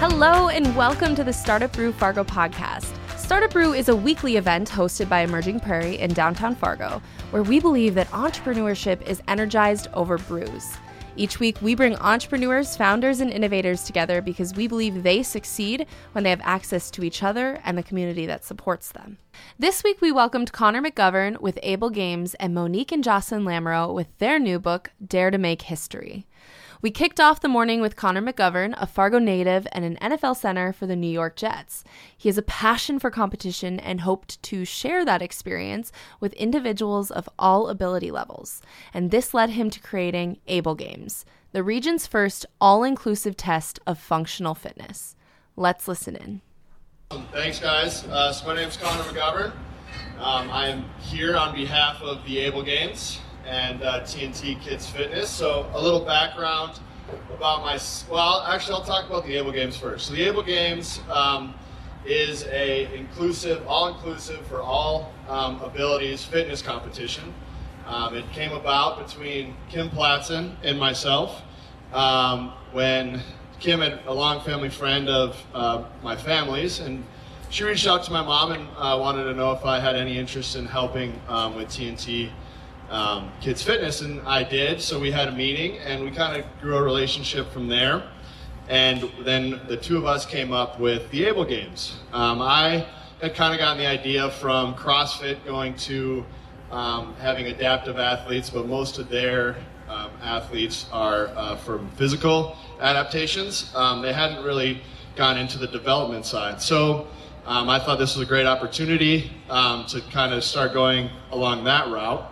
Hello, and welcome to the Startup Brew Fargo podcast. Startup Brew is a weekly event hosted by Emerging Prairie in downtown Fargo, where we believe that entrepreneurship is energized over brews. Each week, we bring entrepreneurs, founders, and innovators together because we believe they succeed when they have access to each other and the community that supports them. This week, we welcomed Connor McGovern with Able Games and Monique and Jocelyn Lamoureux with their new book, Dare to Make History. We kicked off the morning with Connor McGovern, a Fargo native and an NFL center for the New York Jets. He has a passion for competition and hoped to share that experience with individuals of all ability levels. And this led him to creating Able Games, the region's first all inclusive test of functional fitness. Let's listen in. Thanks, guys. Uh, so, my name is Connor McGovern. Um, I am here on behalf of the Able Games and uh, TNT Kids Fitness. So a little background about my, well, actually I'll talk about the Able Games first. So the Able Games um, is a inclusive, all-inclusive for all um, abilities fitness competition. Um, it came about between Kim Pladson and myself um, when Kim had a long family friend of uh, my family's and she reached out to my mom and uh, wanted to know if I had any interest in helping um, with TNT um, Kids Fitness, and I did. So we had a meeting, and we kind of grew a relationship from there. And then the two of us came up with the Able Games. Um, I had kind of gotten the idea from CrossFit going to um, having adaptive athletes, but most of their um, athletes are uh, from physical adaptations. Um, they hadn't really gone into the development side. So um, I thought this was a great opportunity um, to kind of start going along that route.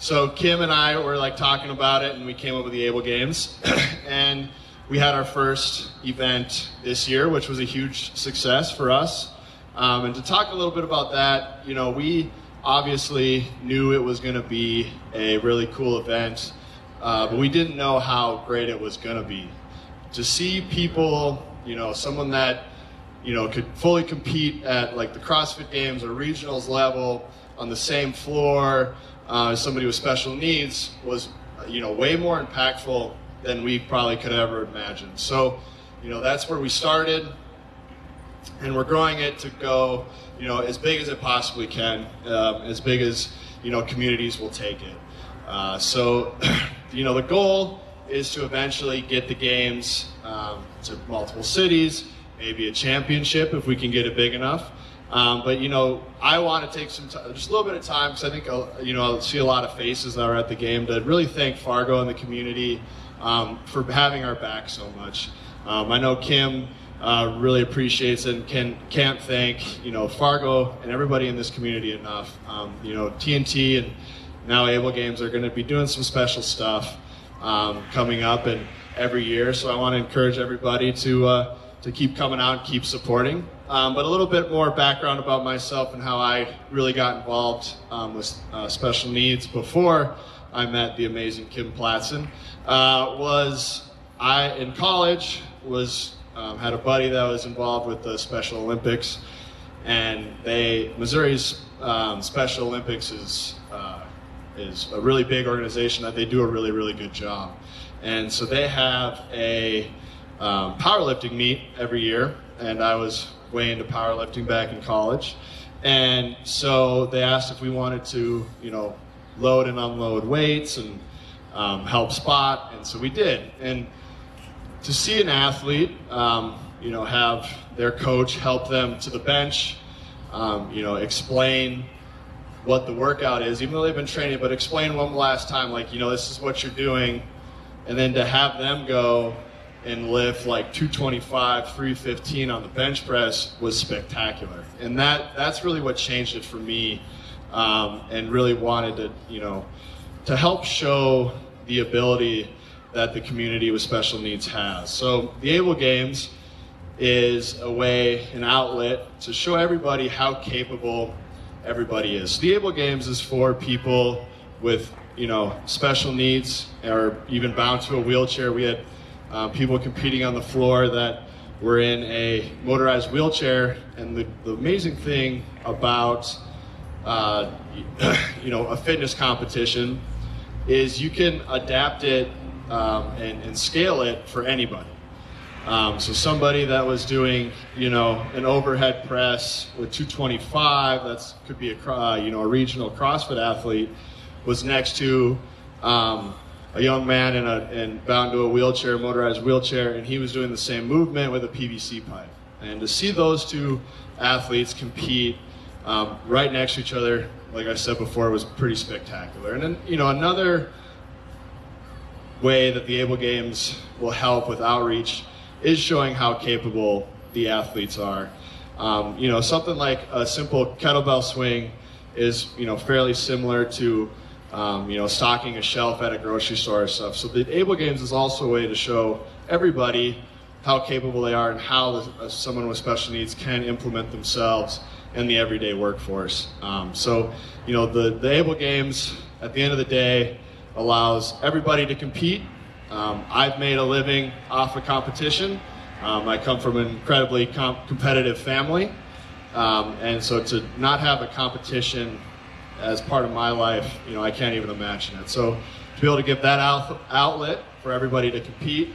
So Kim and I were like talking about it, and we came up with the Able Games, and we had our first event this year, which was a huge success for us. Um, and to talk a little bit about that, you know, we obviously knew it was going to be a really cool event, uh, but we didn't know how great it was going to be. To see people, you know, someone that you know could fully compete at like the CrossFit Games or regionals level on the same floor uh, somebody with special needs was, you know, way more impactful than we probably could ever imagine. So, you know, that's where we started, and we're growing it to go, you know, as big as it possibly can, um, as big as you know communities will take it. Uh, so, you know, the goal is to eventually get the games um, to multiple cities, maybe a championship if we can get it big enough. Um, but you know, I want to take some time, just a little bit of time because I think I'll, you know I'll see a lot of faces that are at the game to really thank Fargo and the community um, for having our back so much. Um, I know Kim uh, really appreciates it and can can't thank you know Fargo and everybody in this community enough. Um, you know TNT and now Able Games are going to be doing some special stuff um, coming up and every year. So I want to encourage everybody to uh, to keep coming out and keep supporting. Um, but a little bit more background about myself and how I really got involved um, with uh, special needs before I met the amazing Kim Pladson. Uh, was I in college was um, had a buddy that was involved with the Special Olympics, and they Missouri's um, Special Olympics is uh, is a really big organization that they do a really really good job, and so they have a um, powerlifting meet every year, and I was way into powerlifting back in college. And so they asked if we wanted to, you know, load and unload weights and um, help spot, and so we did. And to see an athlete, um, you know, have their coach help them to the bench, um, you know, explain what the workout is, even though they've been training, but explain one last time, like, you know, this is what you're doing, and then to have them go and lift like 225, 315 on the bench press was spectacular. And that that's really what changed it for me, um, and really wanted to you know to help show the ability that the community with special needs has. So the Able Games is a way, an outlet to show everybody how capable everybody is. The Able Games is for people with you know special needs or even bound to a wheelchair. We had uh, people competing on the floor that were in a motorized wheelchair. And the, the amazing thing about uh, you know a fitness competition is you can adapt it um, and, and, scale it for anybody. Um, so somebody that was doing, you know, an overhead press with 225, that's could be a, uh, you know, a regional CrossFit athlete, was next to um, a young man in a bound to a wheelchair, motorized wheelchair, and he was doing the same movement with a PVC pipe. And to see those two athletes compete um, right next to each other, like I said before, was pretty spectacular. And then, you know, another way that the Able Games will help with outreach is showing how capable the athletes are. Um, you know, something like a simple kettlebell swing is, you know, fairly similar to, um, you know, stocking a shelf at a grocery store or stuff. So the Able Games is also a way to show everybody how capable they are and how uh, someone with special needs can implement themselves in the everyday workforce. Um, so, you know, the, the Able Games, at the end of the day, allows everybody to compete um, I've made a living off of competition. Um, I come from an incredibly comp- competitive family. Um, and so to not have a competition as part of my life, you know, I can't even imagine it. So to be able to give that out- outlet for everybody to compete,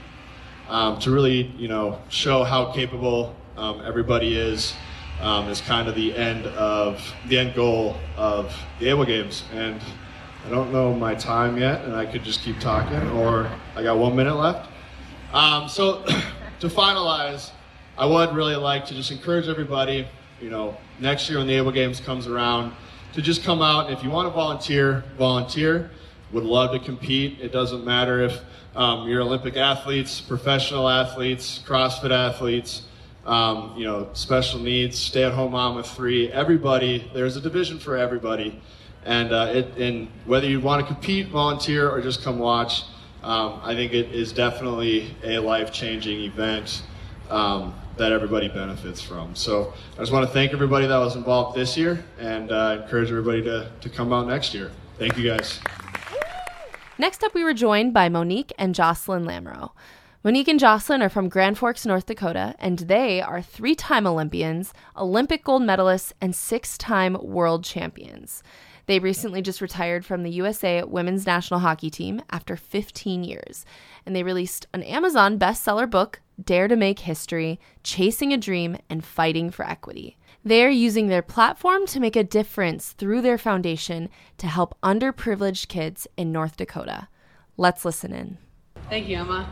um, to really, you know, show how capable um, everybody is, um, is kind of the end of the end goal of the Able Games. And I don't know my time yet, and I could just keep talking, or I got one minute left. Um, so, to finalize, I would really like to just encourage everybody, you know, next year when the Able Games comes around, to just come out. And if you want to volunteer, volunteer. Would love to compete. It doesn't matter if um, you're Olympic athletes, professional athletes, CrossFit athletes, um, you know, special needs, stay-at-home mom with three. Everybody, there's a division for everybody. And, uh, it, and whether you want to compete, volunteer, or just come watch, um, I think it is definitely a life changing event um, that everybody benefits from. So I just want to thank everybody that was involved this year and uh, encourage everybody to, to come out next year. Thank you guys. Next up, we were joined by Monique and Jocelyn Lamoureux. Monique and Jocelyn are from Grand Forks, North Dakota, and they are three time Olympians, Olympic gold medalists, and six time world champions. They recently just retired from the USA women's national hockey team after 15 years, and they released an Amazon bestseller book, Dare to Make History Chasing a Dream and Fighting for Equity. They are using their platform to make a difference through their foundation to help underprivileged kids in North Dakota. Let's listen in. Thank you, Emma.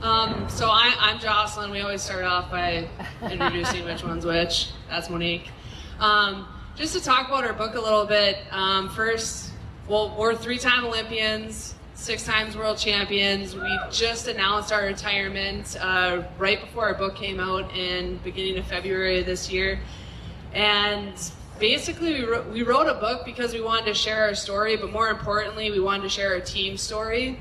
Um, so I, am Jocelyn. We always start off by introducing which one's which. That's Monique. Um, just to talk about our book a little bit, um, first, well, we're three time Olympians, six times world champions. We just announced our retirement uh, right before our book came out in beginning of February this year. And basically, we wrote, we wrote a book because we wanted to share our story, but more importantly, we wanted to share our team story.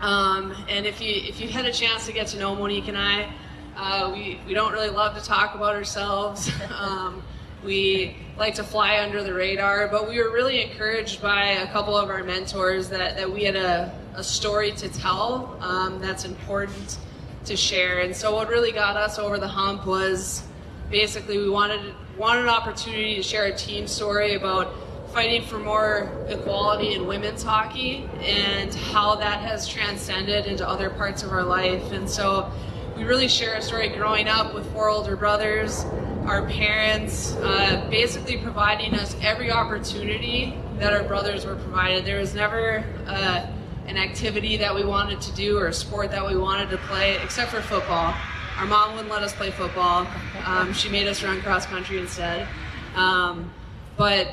Um, and if you if you had a chance to get to know Monique and I, uh, we we don't really love to talk about ourselves. Um, we like to fly under the radar, but we were really encouraged by a couple of our mentors that, that we had a, a story to tell um, that's important to share. And so what really got us over the hump was basically we wanted wanted an opportunity to share a team story about fighting for more equality in women's hockey and how that has transcended into other parts of our life. And so we really share a story growing up with four older brothers our parents, uh, basically providing us every opportunity that our brothers were provided. There was never uh, an activity that we wanted to do or a sport that we wanted to play, except for football. Our mom wouldn't let us play football. Um, she made us run cross country instead. Um, but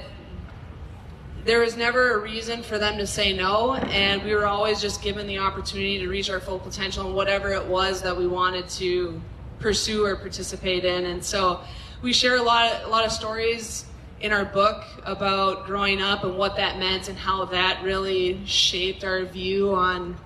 there was never a reason for them to say no, and we were always just given the opportunity to reach our full potential in whatever it was that we wanted to pursue or participate in. And so we share a lot of, a lot of stories in our book about growing up and what that meant and how that really shaped our view on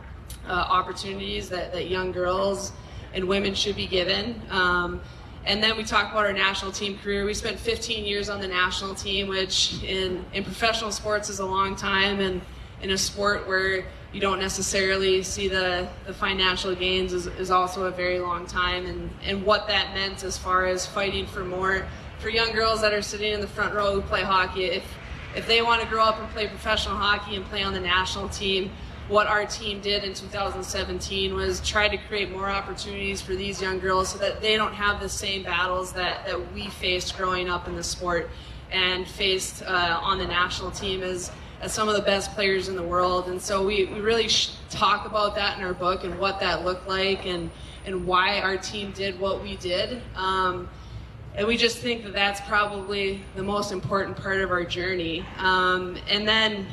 uh, opportunities that, that young girls and women should be given. Um, and then we talk about our national team career. We spent 15 years on the national team, which in, in professional sports is a long time, and in a sport where you don't necessarily see the, the financial gains is, is also a very long time. And, and what that meant as far as fighting for more for young girls that are sitting in the front row who play hockey if if they want to grow up and play professional hockey and play on the national team what our team did in 2017 was try to create more opportunities for these young girls so that they don't have the same battles that, that we faced growing up in the sport and faced uh, on the national team as, as some of the best players in the world. And so we, we really talk about that in our book and what that looked like and, and why our team did what we did. Um, and we just think that that's probably the most important part of our journey. Um, and then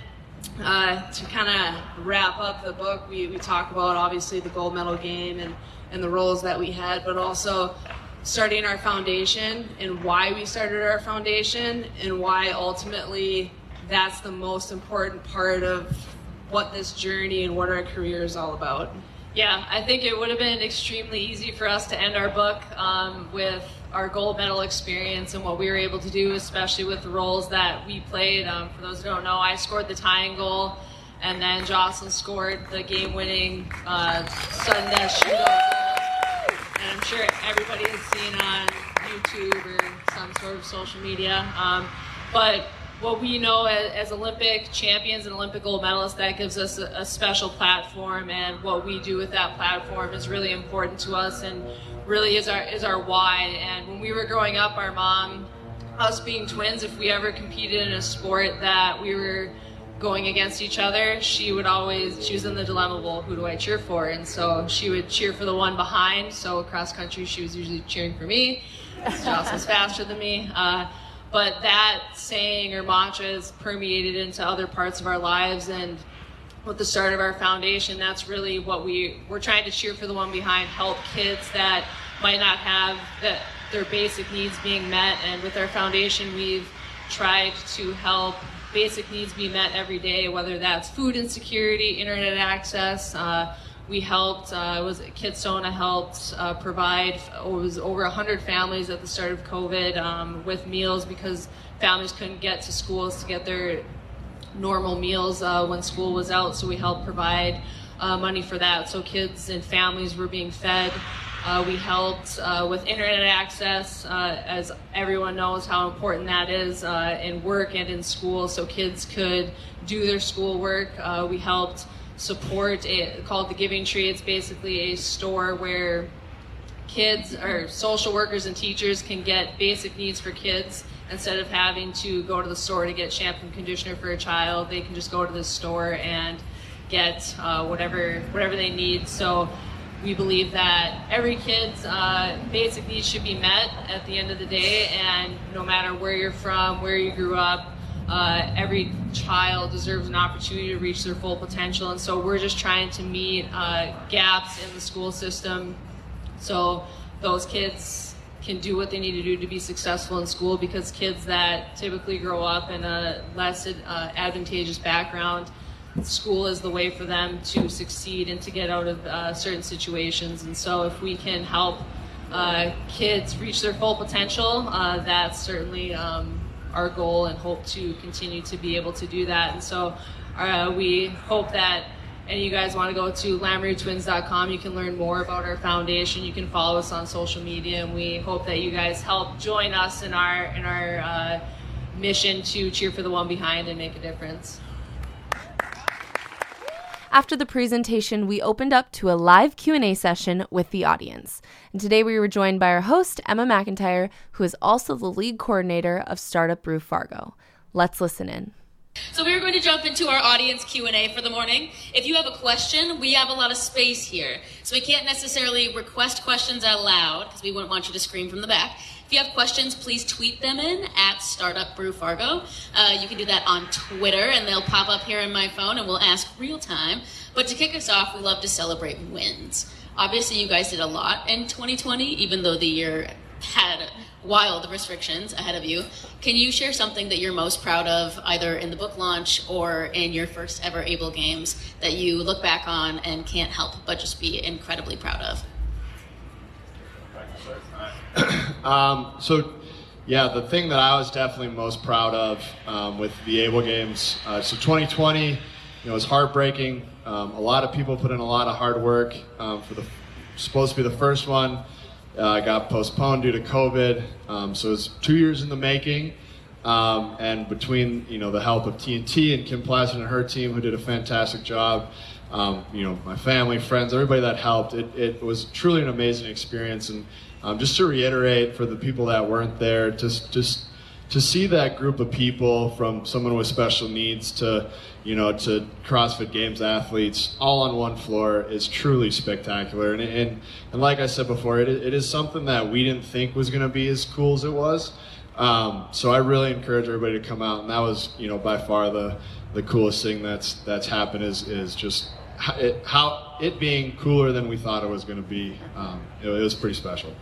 uh, to kind of wrap up the book, we, we talk about obviously the gold medal game and, and the roles that we had, but also starting our foundation and why we started our foundation and why ultimately that's the most important part of what this journey and what our career is all about. Yeah, I think it would have been extremely easy for us to end our book um, with our gold medal experience and what we were able to do, especially with the roles that we played. Um, for those who don't know, I scored the tying goal, and then Jocelyn scored the game-winning uh, sudden shootout. And I'm sure everybody has seen on YouTube or some sort of social media. Um, but what we know as, as, Olympic champions and Olympic gold medalists, that gives us a, a, special platform, and what we do with that platform is really important to us, and really is our is our why. And when we were growing up, our mom, us being twins, if we ever competed in a sport that we were going against each other, she would always she was in the dilemma bowl. Who do I cheer for? And so she would cheer for the one behind. So cross country, she was usually cheering for me. Jocelyn's faster than me. Uh, but that saying or mantra is permeated into other parts of our lives. And with the start of our foundation that's really what we we're trying to cheer for the one behind help kids that might not have the, their basic needs being met. And with our foundation we've tried to help basic needs be met every day whether that's food insecurity internet access uh, we helped, uh, was Kidsona helped uh, provide, it was over 100 families at the start of COVID um, with meals because families couldn't get to schools to get their normal meals uh, when school was out. So we helped provide uh, money for that. So kids and families were being fed. Uh, we helped uh, with internet access, as everyone knows how important that is in work and in school, so kids could do their schoolwork. we helped support it called the Giving Tree. It's basically a store where kids or social workers and teachers can get basic needs for kids instead of having to go to the store to get shampoo and conditioner for a child. They can just go to the store and get uh, whatever whatever they need. So we believe that every kid's uh, basic needs should be met at the end of the day, and no matter where you're from, where you grew up, uh, every child deserves an opportunity to reach their full potential, and so we're just trying to meet uh, gaps in the school system so those kids can do what they need to do to be successful in school because kids that typically grow up in a less uh, advantageous background school is the way for them to succeed and to get out of uh, certain situations. And so if we can help uh, kids reach their full potential uh, that's certainly um, our goal and hope to continue to be able to do that. And so uh, we hope that and you guys want to go to lamoureuxtwins.com, you can learn more about our foundation. You can follow us on social media, and we hope that you guys help join us in our in our uh, mission to cheer for the one behind and make a difference. After the presentation, we opened up to a live Q&A session with the audience. And today we were joined by our host, Emma McIntyre, who is also the lead coordinator of Startup Brew Fargo. Let's listen in. So we are going to jump into our audience Q&A for the morning. If you have a question, we have a lot of space here. So we can't necessarily request questions out loud because we wouldn't want you to scream from the back. If you have questions, please tweet them in at Startup Brew Fargo. Uh, you can do that on Twitter, and they'll pop up here in my phone, and we'll ask real time. But to kick us off, we love to celebrate wins. Obviously, you guys did a lot in 2020, even though the year had wild restrictions ahead of you. Can you share something that you're most proud of, either in the book launch or in your first ever Able Games, that you look back on and can't help but just be incredibly proud of? Um, so, yeah, the thing that I was definitely most proud of um, with the Able Games, uh, so 2020, you know, was heartbreaking. Um, a lot of people put in a lot of hard work um, for the supposed to be the first one. Uh, got postponed due to COVID, um, so it was two years in the making. Um, and between you know the help of TNT and Kim Pladson and her team, who did a fantastic job, you know, my family, friends, everybody that helped. It, it was truly an amazing experience. And um, just to reiterate for the people that weren't there, just just to see that group of people from someone with special needs to you know to CrossFit Games athletes all on one floor is truly spectacular. And and, and like I said before, it, it is something that we didn't think was going to be as cool as it was. Um, so I really encourage everybody to come out, and that was you know by far the the coolest thing that's that's happened is is just it, how it being cooler than we thought it was going to be. Um, it, it, was pretty special.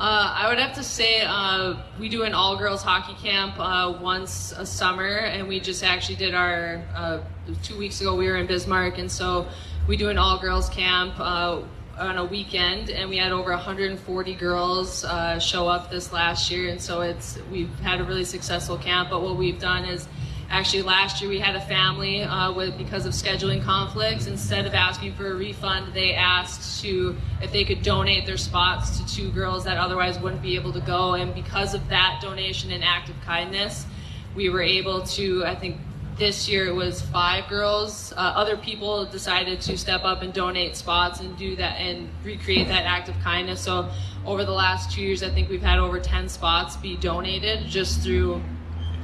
Uh, I would have to say uh, we do an all girls hockey camp uh, once a summer, and we just actually did our uh, two weeks ago. We were in Bismarck, and so we do an all girls camp uh, on a weekend, and we had over 140 girls uh, show up this last year, and so it's we've had a really successful camp. But what we've done is Actually, last year we had a family uh, with because of scheduling conflicts. Instead of asking for a refund, they asked to if they could donate their spots to two girls that otherwise wouldn't be able to go. And because of that donation and act of kindness, we were able to. I think this year it was five girls. Uh, other people decided to step up and donate spots and do that and recreate that act of kindness. So over the last two years, I think we've had over 10 spots be donated just through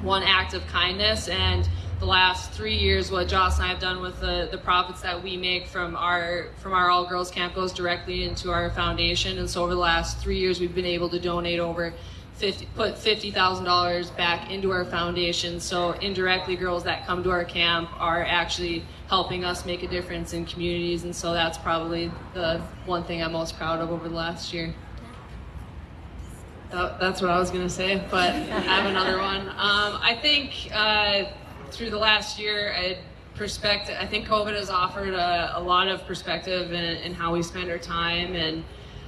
one act of kindness. And the last three years what Joss and I have done with the, the profits that we make from our from our all girls camp goes directly into our foundation. And so over the last three years we've been able to donate over 50 put fifty thousand dollars back into our foundation. So indirectly girls that come to our camp are actually helping us make a difference in communities. And so that's probably the one thing I'm most proud of over the last year. That, that's what I was going to say, but I have another one. Um, I think uh, through the last year, I, perspective. I think COVID has offered a, a lot of perspective in, in, how we spend our time and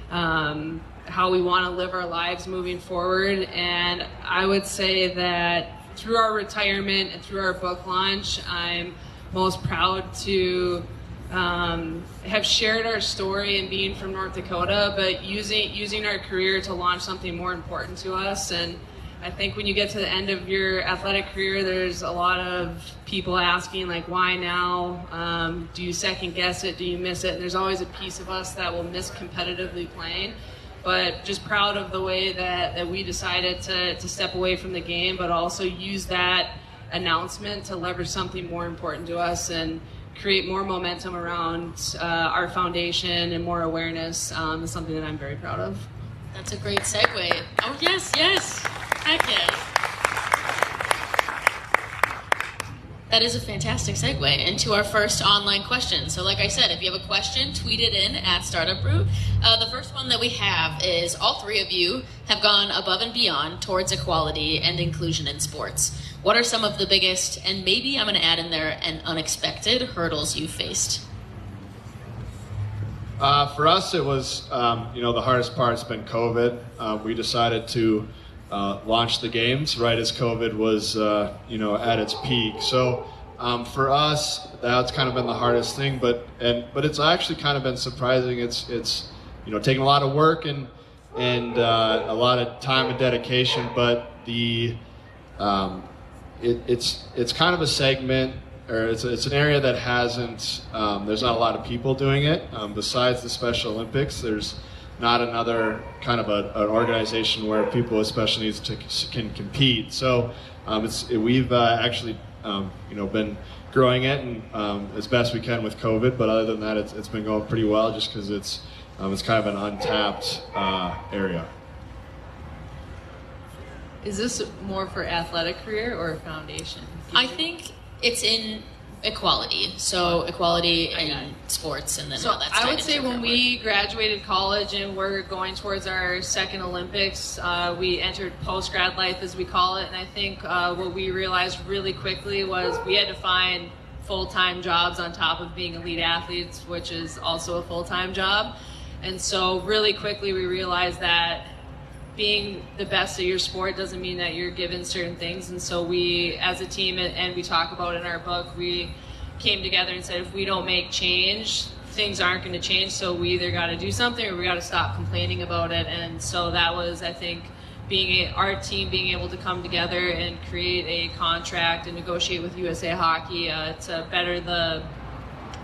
um, how we want to live our lives moving forward. And I would say that through our retirement and through our book launch, I'm most proud to um, have shared our story and being from North Dakota, but using using our career to launch something more important to us. And I think when you get to the end of your athletic career, there's a lot of people asking like, "Why now? Um, do you second guess it? Do you miss it?" And there's always a piece of us that will miss competitively playing. But just proud of the way that, that we decided to, to step away from the game, but also use that announcement to leverage something more important to us and create more momentum around uh, our foundation and more awareness um, is something that I'm very proud of. That's a great segue. Oh, yes, yes. Heck yes. That is a fantastic segue into our first online question. So, like I said, if you have a question, tweet it in at Startup Brew. Uh, the first one that we have is all three of you have gone above and beyond towards equality and inclusion in sports. What are some of the biggest, and maybe I'm going to add in there, and unexpected hurdles you faced? Uh, for us, it was, um, you know, the hardest part has been COVID. Uh, we decided to uh, launch the games right as COVID was, uh, you know, at its peak. So um, for us, that's kind of been the hardest thing. But and but it's actually kind of been surprising. It's it's you know taking a lot of work and and uh, a lot of time and dedication. But the um, it, it's it's kind of a segment or it's, it's an area that hasn't um, there's not a lot of people doing it. Um, besides the special olympics there's not another kind of a, an organization where people with special needs to, can compete. So um, it's, it, we've uh, actually um, you know been growing it and um, as best we can with covid but other than that it's, it's been going pretty well just because it's um, it's kind of an untapped uh, area is this more for athletic career or foundation? I think it's in equality. So equality in sports, and then so I would say when we graduated college and we're going towards our second Olympics, uh, we entered post grad life as we call it, and I think uh, what we realized really quickly was we had to find full time jobs on top of being elite athletes, which is also a full time job. And so really quickly we realized that being the best at your sport doesn't mean that you're given certain things. And so we, as a team, and we talk about in our book, we came together and said, if we don't make change, things aren't going to change. So we either got to do something or we got to stop complaining about it. And so that was, I think, being a, our team being able to come together and create a contract and negotiate with USA Hockey uh, to better the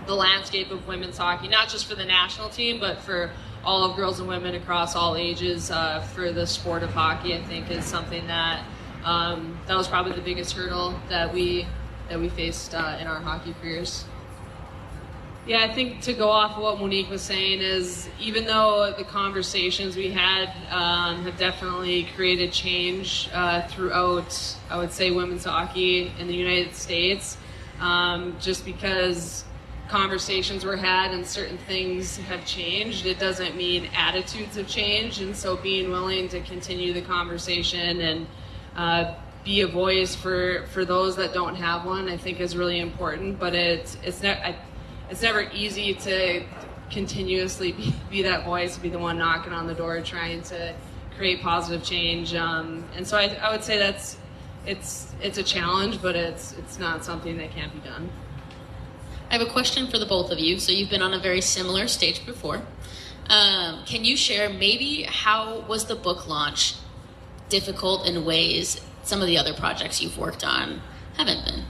the landscape of women's hockey, not just for the national team, but for all of girls and women across all ages uh, for the sport of hockey. I think is something that um, that was probably the biggest hurdle that we that we faced uh, in our hockey careers. Yeah, I think to go off of what Monique was saying is even though the conversations we had um, have definitely created change uh, throughout, I would say, women's hockey in the United States, um, just because conversations were had and certain things have changed, it doesn't mean attitudes have changed. And so being willing to continue the conversation and uh, be a voice for, for those that don't have one, I think is really important. But it's, it's, ne- it's never easy to continuously be, be that voice, be the one knocking on the door, trying to create positive change. Um, and so I, I would say that's it's it's a challenge, but it's it's not something that can't be done. I have a question for the both of you. So you've been on a very similar stage before. Um, can you share maybe how was the book launch difficult in ways some of the other projects you've worked on haven't been?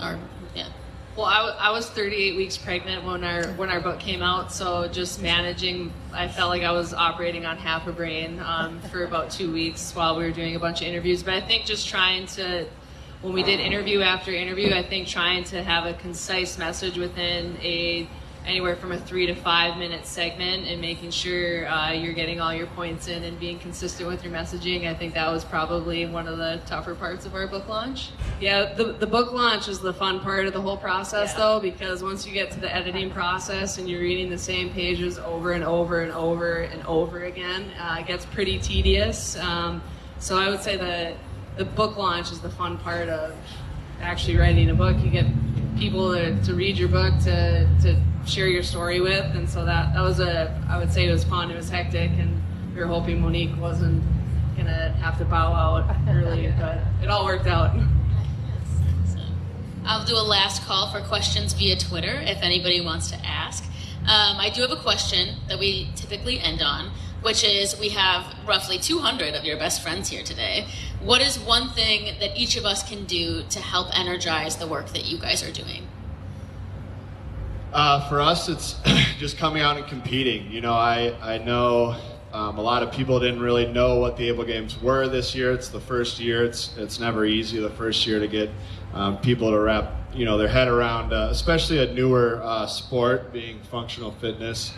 Or yeah. Well, I, I was 38 weeks pregnant when our when our book came out, so just managing, I felt like I was operating on half a brain um, for about two weeks while we were doing a bunch of interviews. But I think just trying to when we did interview after interview, I think trying to have a concise message within a anywhere from a three to five minute segment and making sure uh, you're getting all your points in and being consistent with your messaging. I think that was probably one of the tougher parts of our book launch. Yeah, the, the book launch is the fun part of the whole process yeah. though, because once you get to the editing process and you're reading the same pages over and over and over and over again, uh, it gets pretty tedious. Um, so I would say that the book launch is the fun part of actually writing a book. You get people to, to read your book, to, to share your story with, and so that, that was a, I would say it was fun, it was hectic, and we were hoping Monique wasn't gonna have to bow out early, but it all worked out. I'll do a last call for questions via Twitter if anybody wants to ask. Um, I do have a question that we typically end on, which is we have roughly 200 of your best friends here today. What is one thing that each of us can do to help energize the work that you guys are doing? Uh, for us, it's just coming out and competing. You know, I, I know um, a lot of people didn't really know what the Able Games were this year. It's the first year. It's it's never easy the first year to get um, people to wrap you know their head around, uh, especially a newer uh, sport being functional fitness.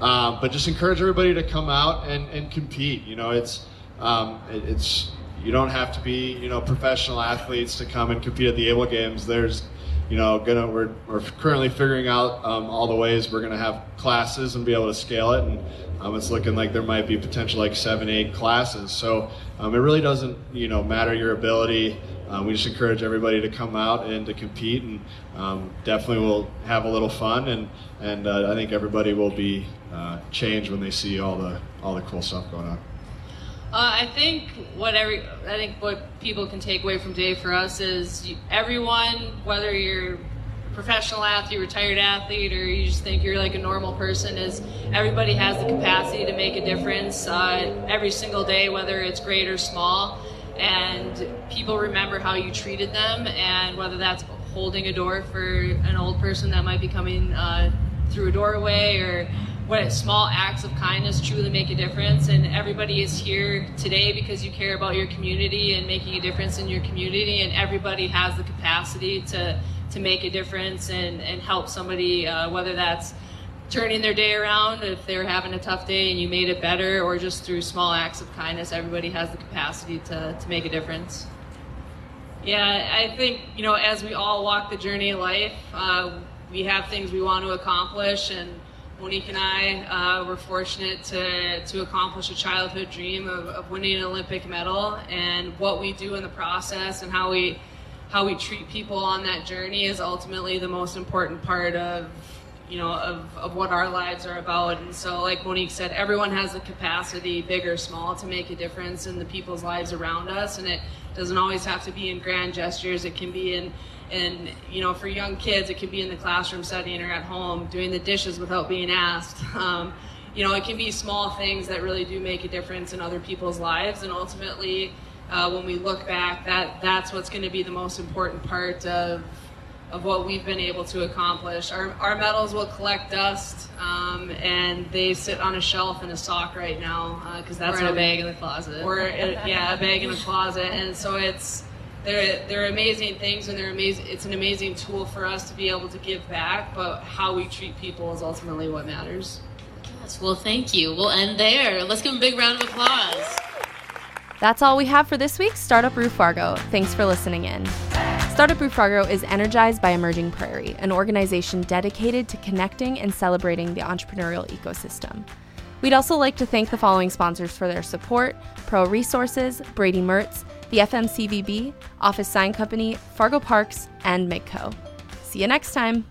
Um, but just encourage everybody to come out and, and compete. You know, it's um, it, it's you don't have to be, you know, professional athletes to come and compete at the Able Games. There's, you know, gonna we're, we're currently figuring out um, all the ways we're gonna have classes and be able to scale it, and um, it's looking like there might be potential like seven, eight classes. So um, it really doesn't, you know, matter your ability. Um, we just encourage everybody to come out and to compete, and um, definitely will have a little fun, and and uh, I think everybody will be uh, changed when they see all the all the cool stuff going on. Uh, I think what every I think what people can take away from today for us is you, everyone, whether you're a professional athlete, retired athlete, or you just think you're like a normal person, is everybody has the capacity to make a difference uh, every single day, whether it's great or small. And people remember how you treated them, and whether that's holding a door for an old person that might be coming uh, through a doorway or what small acts of kindness truly make a difference. And everybody is here today because you care about your community and making a difference in your community. And everybody has the capacity to to make a difference and and help somebody, uh, whether that's turning their day around if they're having a tough day and you made it better, or just through small acts of kindness. Everybody has the capacity to to make a difference. Yeah, I think you know as we all walk the journey of life. Uh, we have things we want to accomplish and Monique and I uh, were fortunate to, to accomplish a childhood dream of, of, winning an Olympic medal, and what we do in the process and how we how we treat people on that journey is ultimately the most important part of you know of, of what our lives are about. And so, like Monique said, everyone has the capacity, big or small, to make a difference in the people's lives around us, and it doesn't always have to be in grand gestures. It can be in and you know for young kids it can be in the classroom setting or at home doing the dishes without being asked um, you know it can be small things that really do make a difference in other people's lives and ultimately uh, when we look back that that's what's going to be the most important part of of what we've been able to accomplish. Our, our medals will collect dust, um, and they sit on a shelf in a sock right now because uh, that's or in a bag in the closet. Or yeah, a bag in a closet, and so it's they're they're amazing things, and they're amazing. It's an amazing tool for us to be able to give back, but how we treat people is ultimately what matters. Yes, well, thank you. We'll end there. Let's give them a big round of applause. That's all we have for this week's Startup Brew Fargo. Thanks for listening in. Startup Brew Fargo is energized by Emerging Prairie, an organization dedicated to connecting and celebrating the entrepreneurial ecosystem. We'd also like to thank the following sponsors for their support Pro Resources, Brady Martz, the FMCVB, Office Sign Company, Fargo Parks, and MidCo. See you next time.